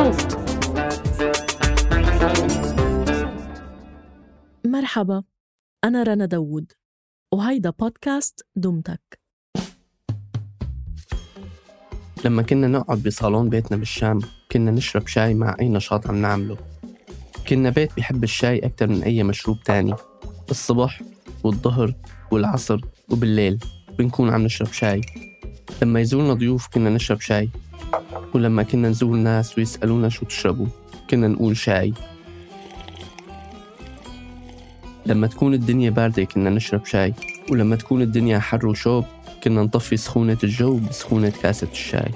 صوت مرحبا أنا رنا داوود وهيدا بودكاست دمتك لما كنا نقعد بصالون بيتنا بالشام كنا نشرب شاي مع أي نشاط عم نعمله. كنا بيت بيحب الشاي أكتر من أي مشروب تاني. الصبح والظهر والعصر وبالليل بنكون عم نشرب شاي. لما يزورنا ضيوف كنا نشرب شاي. ولما كنا نزور ناس ويسألونا شو تشربوا كنا نقول شاي. لما تكون الدنيا باردة كنا نشرب شاي ولما تكون الدنيا حر وشوب كنا نطفي سخونة الجو بسخونة كاسة الشاي.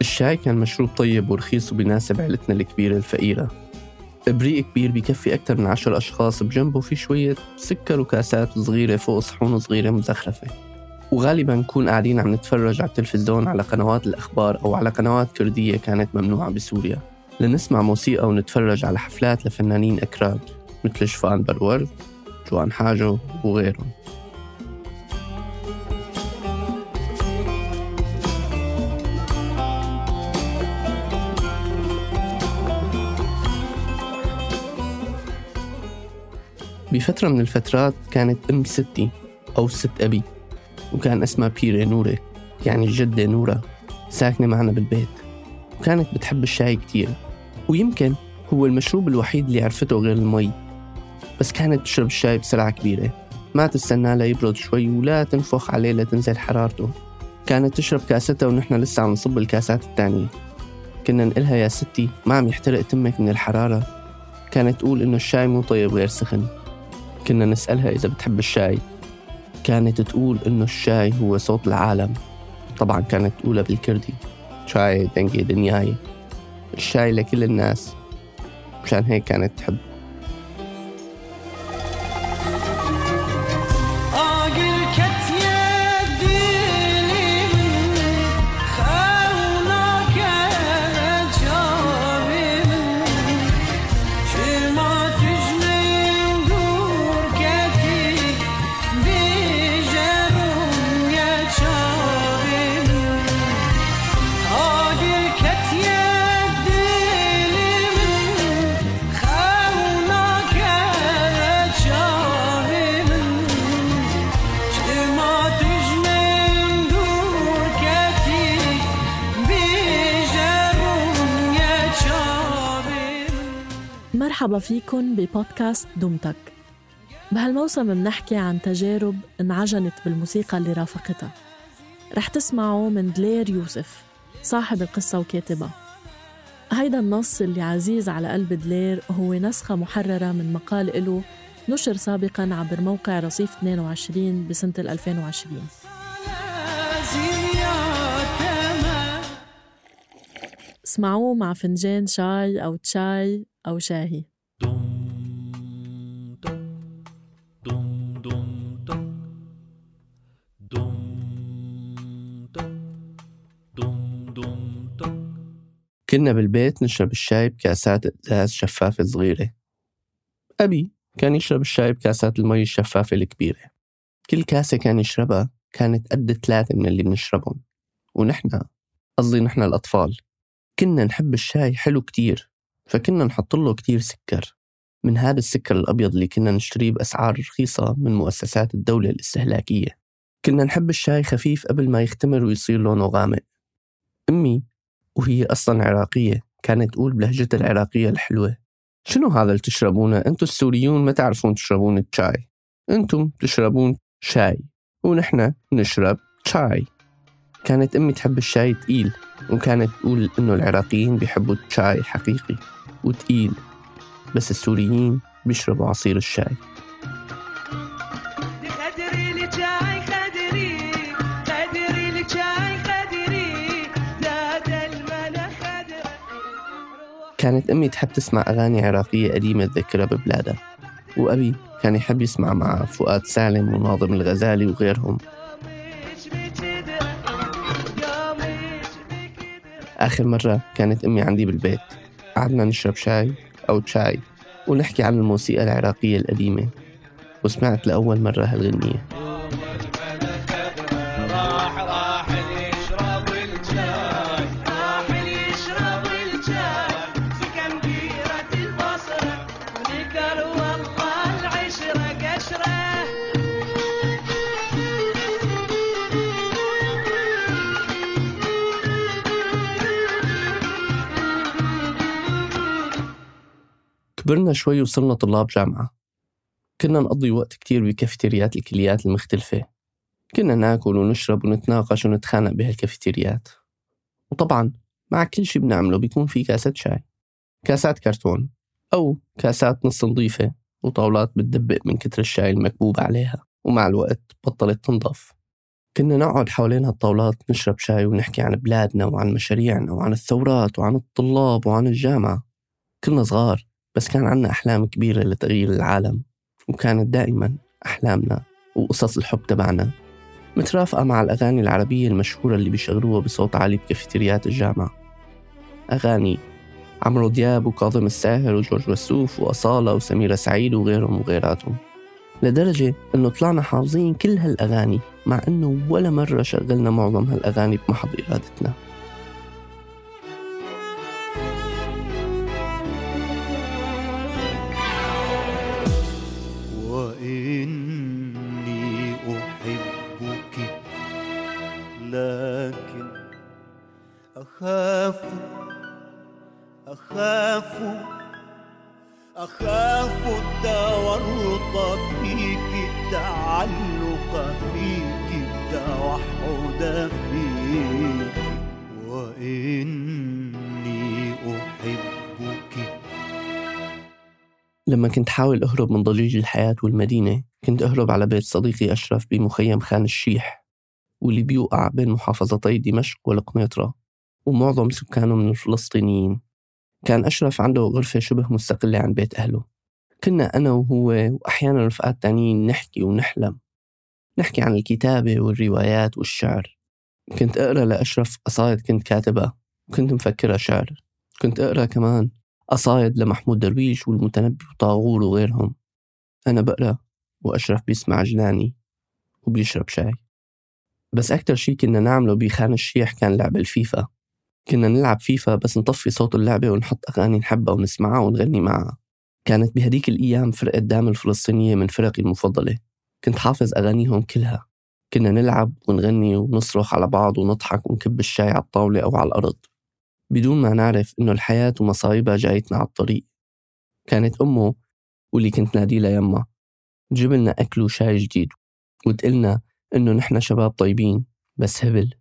الشاي كان مشروب طيب ورخيص وبيناسب عيلتنا الكبيرة الفقيرة. إبريق كبير بيكفي أكتر من عشر أشخاص بجنبه في شوية سكر وكاسات صغيرة فوق صحون صغيرة مزخرفة. وغالبا نكون قاعدين عم نتفرج على التلفزيون على قنوات الأخبار أو على قنوات كردية كانت ممنوعة بسوريا. لنسمع موسيقى ونتفرج على حفلات لفنانين أكراد مثل شفان برورد جوان حاجو وغيرهم. بفترة من الفترات كانت أم ستي أو ست أبي. وكان اسمها بيري نورة يعني الجدة نورة ساكنة معنا بالبيت. وكانت بتحب الشاي كتير ويمكن هو المشروب الوحيد اللي عرفته غير المي. بس كانت تشرب الشاي بسرعة كبيرة ما تستنى ليبرد شوي ولا تنفخ عليه لتنزل حرارته. كانت تشرب كاستها ونحن لسه عم نصب الكاسات التانية. كنا نقلها يا ستي ما عم يحترق تمك من الحرارة. كانت تقول إنه الشاي مو طيب غير سخن. كنا نسألها إذا بتحب الشاي. كانت تقول إنه الشاي هو صوت العالم. طبعا كانت تقولها بالكردي شاي دنجي دنياي. الشاي لكل الناس. مشان هيك كانت تحب مرحبا فيكن ببودكاست دمتك. بهالموسم منحكي عن تجارب انعجنت بالموسيقى اللي رافقتها. رح تسمعوا من دلير يوسف صاحب القصة وكاتبها هيدا النص اللي عزيز على قلب دلير هو نسخة محررة من مقال إله نشر سابقا عبر موقع رصيف 22 بسنة 2020 اسمعوه مع فنجان شاي أو تشاي أو شاهي. كنا بالبيت نشرب الشاي بكاسات إزاز شفافة صغيرة أبي كان يشرب الشاي بكاسات المي الشفافة الكبيرة. كل كاسة كان يشربها كانت قد ثلاثة من اللي بنشربهم. ونحن قصدي نحن الأطفال كنا نحب الشاي حلو كتير فكنا نحط له كتير سكر. من هذا السكر الأبيض اللي كنا نشتريه بأسعار رخيصة من مؤسسات الدولة الاستهلاكية. كنا نحب الشاي خفيف قبل ما يختمر ويصير لونه غامق. أمي وهي أصلا عراقية كانت تقول بلهجتها العراقية الحلوة. شنو هذا اللي تشربونه؟ أنتم السوريون ما تعرفون تشربون الشاي. أنتم تشربون شاي ونحن نشرب شاي. كانت أمي تحب الشاي تقيل وكانت تقول إنه العراقيين بيحبوا الشاي حقيقي وتقيل بس السوريين بيشربوا عصير الشاي. كانت أمي تحب تسمع أغاني عراقية قديمة تذكرها ببلادها. وأبي كان يحب يسمع مع فؤاد سالم وناظم الغزالي وغيرهم. آخر مرة كانت أمي عندي بالبيت. قعدنا نشرب شاي أو شاي ونحكي عن الموسيقى العراقية القديمة. وسمعت لأول مرة هالغنية. كبرنا شوي وصرنا طلاب جامعة. كنا نقضي وقت كتير بكافيتريات الكليات المختلفة. كنا ناكل ونشرب ونتناقش ونتخانق بهالكافيتريات وطبعا مع كل شي بنعمله بيكون في كاسات شاي كاسات كرتون أو كاسات نص نظيفة وطاولات بتدبق من كتر الشاي المكبوب عليها. ومع الوقت بطلت تنضف. كنا نقعد حوالين هالطاولات نشرب شاي ونحكي عن بلادنا وعن مشاريعنا وعن الثورات وعن الطلاب وعن الجامعة. كنا صغار. بس كان عنا أحلام كبيرة لتغيير العالم وكانت دائما أحلامنا وقصص الحب تبعنا. مترافقة مع الأغاني العربية المشهورة اللي بيشغلوها بصوت عالي بكافيتريات الجامعة. أغاني عمرو دياب وكاظم الساهر وجورج وسوف وأصالة وسميرة سعيد وغيرهم وغيراتهم. لدرجة إنه طلعنا حافظين كل هالأغاني مع إنه ولا مرة شغلنا معظم هالأغاني بمحض إرادتنا. التوحد فيك وإني أحبك. لما كنت حاول أهرب من ضجيج الحياة والمدينة كنت أهرب على بيت صديقي أشرف بمخيم خان الشيح واللي بيوقع بين محافظتي دمشق والقنيطرة ومعظم سكانه من الفلسطينيين. كان أشرف عنده غرفة شبه مستقلة عن بيت أهله. كنا أنا وهو وأحيانا رفقات تانيين نحكي ونحلم. نحكي عن الكتابة والروايات والشعر. كنت أقرأ لأشرف قصايد كنت كاتبها وكنت مفكرها شعر. كنت أقرأ كمان قصايد لمحمود درويش والمتنبي وطاغور وغيرهم. أنا بقرأ وأشرف بيسمع جناني وبيشرب شاي. بس أكتر شي كنا نعمله بخان الشيح كان لعب الفيفا. كنا نلعب فيفا بس نطفي صوت اللعبة ونحط أغاني نحبها ونسمعها ونغني معها. كانت بهديك الأيام فرقة دام الفلسطينية من فرقي المفضلة. كنت حافظ أغانيهم كلها. كنا نلعب ونغني ونصرخ على بعض ونضحك ونكب الشاي على الطاولة أو على الأرض. بدون ما نعرف إنه الحياة ومصايبها جايتنا على الطريق. كانت أمه واللي كنت نادي لها يما تجيب لنا أكل وشاي جديد. وتقلنا إنه نحن شباب طيبين بس هبل.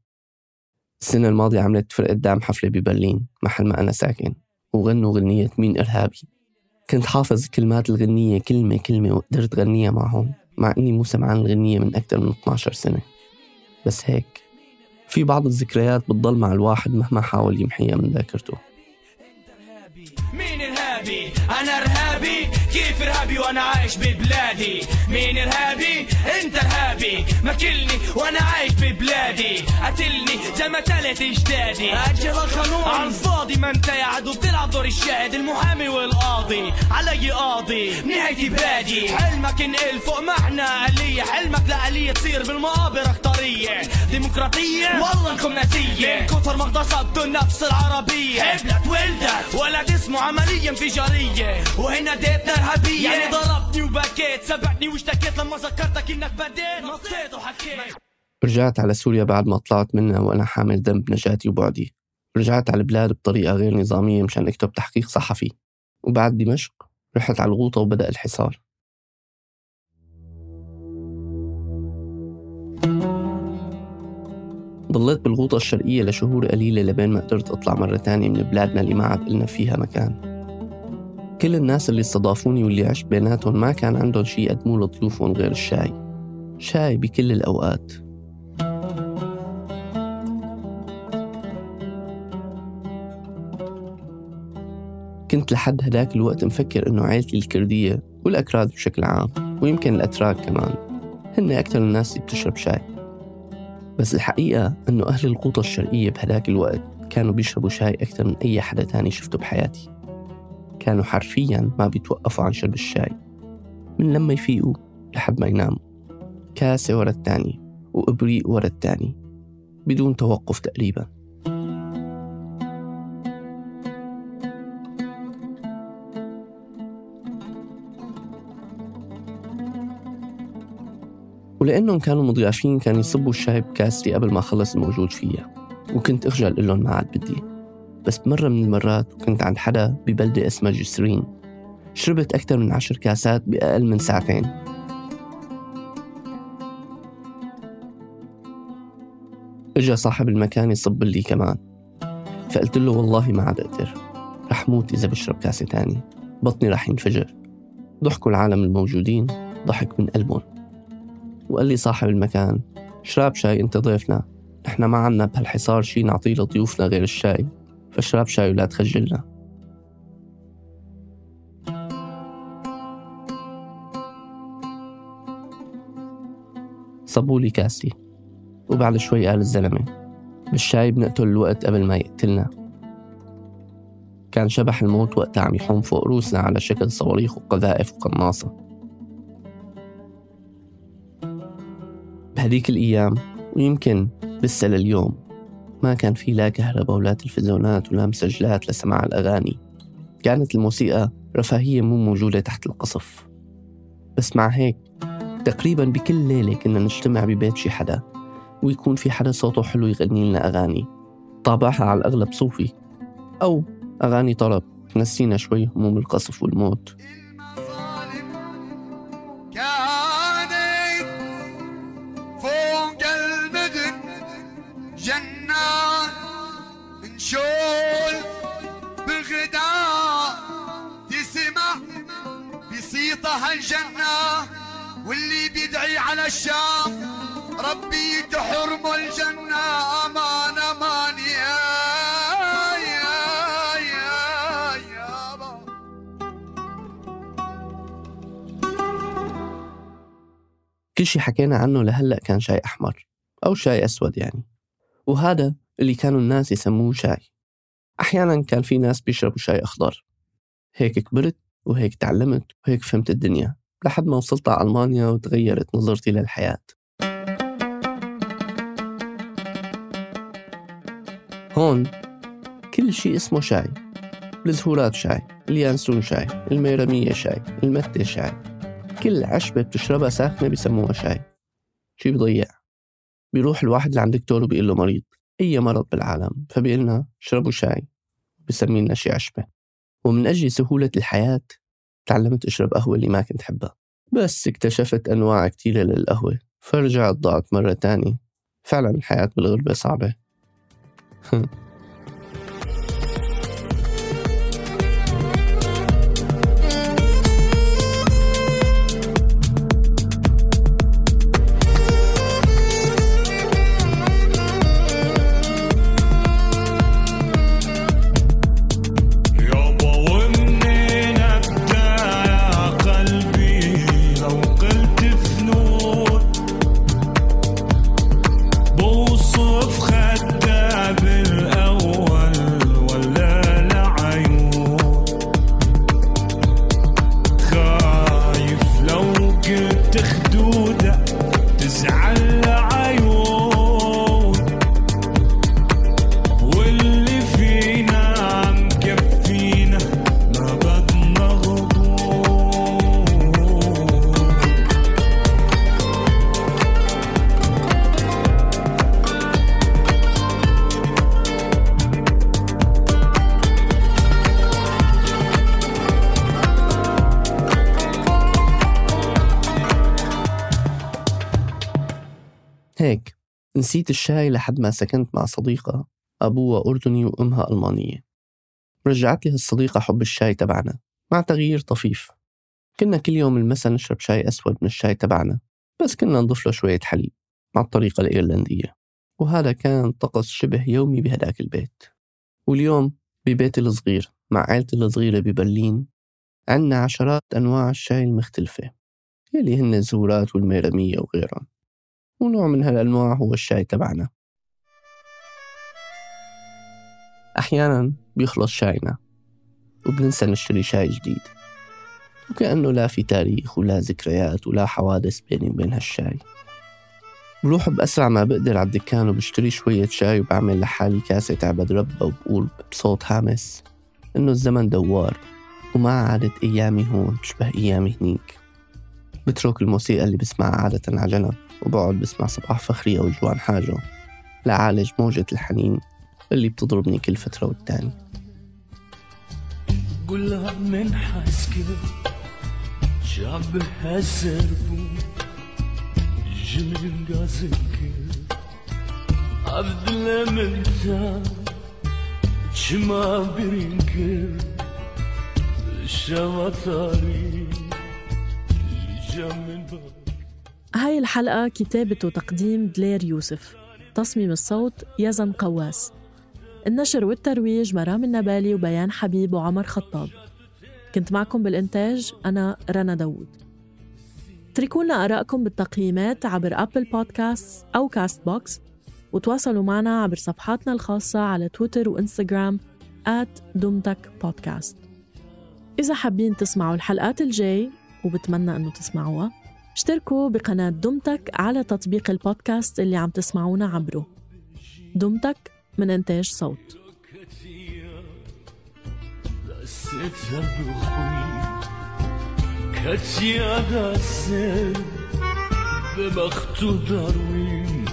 السنة الماضية عملت فرقة دعم حفلة ببرلين محل ما أنا ساكن. وغنوا غنية مين إرهابي. كنت حافظ كلمات الغنية كلمة كلمة وقدرت غنيها معهم. مع إني مو سمعان الغنية من أكثر من 12 سنة. بس هيك في بعض الذكريات بتضل مع الواحد مهما حاول يمحيها من ذاكرته. مين ارهابي أنا إرهابي. كيف ارهابي وأنا عايش ببلادي؟ مين ارهابي؟ انت ارهابي. ماكلني وأنا عايش ببلادي. قتلني زي ما تلت اجدادي. أجل القانون عن فاضي ما انت يا عدو بتلعب دور الشاهد المحامي والقاضي. علي قاضي. نهايتي بادي حلمك انقل فوق معنى آلية حلمك لآلية تصير بالمقابر اختارية ديمقراطية. والله انكم ناسية من كتر ما اغتصبتوا النفس العربية. حبلت ولدت اسمه عملية انفجارية وهنا ديتنا ارهابية يعني ضربتني وبكيت سبقني واشتكيت لما ذكرتك إنك بديت. نطيت وحكيت. رجعت على سوريا بعد ما طلعت منها وأنا حامل ذنب نجاتي وبعدي. رجعت على البلاد بطريقة غير نظامية مشان أكتب تحقيق صحفي. وبعد دمشق رحت على الغوطة وبدأ الحصار. ضليت بالغوطة الشرقية لشهور قليلة لبين ما قدرت أطلع مرة تانية من بلادنا اللي ما عاد إلنا فيها مكان. كل الناس اللي استضافوني واللي عشت بيناتهم ما كان عندهم شي يقدموا لضيوفهم غير الشاي. شاي بكل الأوقات. كنت لحد هداك الوقت مفكر إنه عائلتي الكردية والأكراد بشكل عام ويمكن الأتراك كمان. هن أكثر الناس اللي بتشرب شاي. بس الحقيقة إنه أهل الغوطة الشرقية بهداك الوقت كانوا بيشربوا شاي أكثر من أي حدا تاني شفته بحياتي. كانوا حرفيا ما بيتوقفوا عن شرب الشاي. من لما يفيقوا لحد ما يناموا. كاسة ورا التانية وإبريق ورا التاني بدون توقف تقريبا. ولأنهم كانوا مضيافين كانوا يصبوا الشاي بكاستي قبل ما أخلص الموجود فيها. وكنت أخجل لهم ما عاد بدي. بس مرة من المرات كنت عند حدا ببلدة اسمها جسرين. شربت أكثر من عشر كاسات بأقل من ساعتين. إجا صاحب المكان يصب لي كمان. فقلت له والله ما عاد أقدر. رح موت إذا بشرب كاسة تاني بطني رح ينفجر. ضحكوا العالم الموجودين. ضحك من قلبهم. وقال لي صاحب المكان شراب شاي انت ضيفنا إحنا ما عنا بهالحصار شي نعطيه لضيوفنا غير الشاي فشراب شاي ولا تخجلنا. صبوا لي كاستي وبعد شوي قال الزلمة بالشاي بنقتل الوقت قبل ما يقتلنا. كان شبح الموت وقتها عم يحوم فوق روسنا على شكل صواريخ وقذائف وقناصة. بهديك الأيام ويمكن لسه لليوم. ما كان في لا كهرباء ولا تلفزيونات ولا مسجلات لسماع الأغاني. كانت الموسيقى رفاهية مو موجودة تحت القصف. بس مع هيك تقريبا بكل ليلة كنا نجتمع ببيت شي حدا ويكون في حدا صوته حلو يغني لنا أغاني. طابعها على الأغلب صوفي أو أغاني طرب تنسينا شوي هموم القصف والموت. بيدعي على الشام. ربي تحرم الجنة أمان أمان. يا يا يا يابا كل شي حكينا عنه لهلأ كان شاي أحمر أو شاي أسود يعني. وهذا اللي كانوا الناس يسموه شاي. أحيانا كان في ناس بيشربوا شاي أخضر. هيك كبرت وهيك تعلمت وهيك فهمت الدنيا. لحد ما وصلت على ألمانيا وتغيرت نظرتي للحياة. هون كل شيء اسمه شاي. الزهورات شاي اليانسون شاي الميرمية شاي المتة شاي. كل عشبة بتشربها ساخنة بسموها شاي. شي بضيع. بيروح الواحد لعند دكتور وبيقول له مريض أي مرض بالعالم؟ فبيقلنا اشربوا شاي. بسمي لنا شي عشبة. ومن أجل سهولة الحياة تعلمت أشرب قهوة اللي ما كنت حبها بس اكتشفت أنواع كتيرة للقهوة فرجعت ضاعت مرة تانية. فعلا الحياة بالغربة صعبة. هيك نسيت الشاي لحد ما سكنت مع صديقة أبوها أردني وأمها ألمانية. رجعت لي هالصديقة حب الشاي تبعنا مع تغيير طفيف. كنا كل يوم المسا نشرب شاي أسود من الشاي تبعنا بس كنا نضيف له شوية حليب مع الطريقة الإيرلندية. وهذا كان طقس شبه يومي بهداك البيت. واليوم ببيتي الصغير مع عائلتي الصغيرة ببرلين عنا عشرات أنواع الشاي المختلفة يلي هن الزهورات والميرمية وغيرهم. ونوع من هالأنواع هو الشاي تبعنا. أحيانا بيخلص شاينا وبننسى نشتري شاي جديد. وكأنه لا في تاريخ ولا ذكريات ولا حوادث بيني وبين هالشاي. بروح بأسرع ما بقدر على الدكان وبشتري شوية شاي وبعمل لحالي كاسة عبد ربة وبقول بصوت هامس إنه الزمن دوار وما عادت أيامي هون تشبه أيامي هنيك. بترك الموسيقى اللي بسمعها عادة على جنب. وبقعد بسمع صباح فخري أو جوان حاجة لعالج موجة الحنين اللي بتضربني كل فترة والتاني من الله شما الشواتاري جميل بار هاي الحلقة كتابة وتقديم دلير يوسف تصميم الصوت يزن قواس. النشر والترويج مرام النبالي وبيان حبيب وعمر خطاب. كنت معكم بالإنتاج أنا رنا داوود. اتركونا آرائكم بالتقييمات عبر Apple Podcast أو Castbox وتواصلوا معنا عبر صفحاتنا الخاصة على تويتر وإنستغرام دمتك بودكاست إذا حابين تسمعوا الحلقات الجاي وبتمنى أنه تسمعوها اشتركوا بقناة دمتك على تطبيق البودكاست اللي عم تسمعونا عبره. دمتك من إنتاج صوت. دستت بخوی کتی دسته به بخت و داروین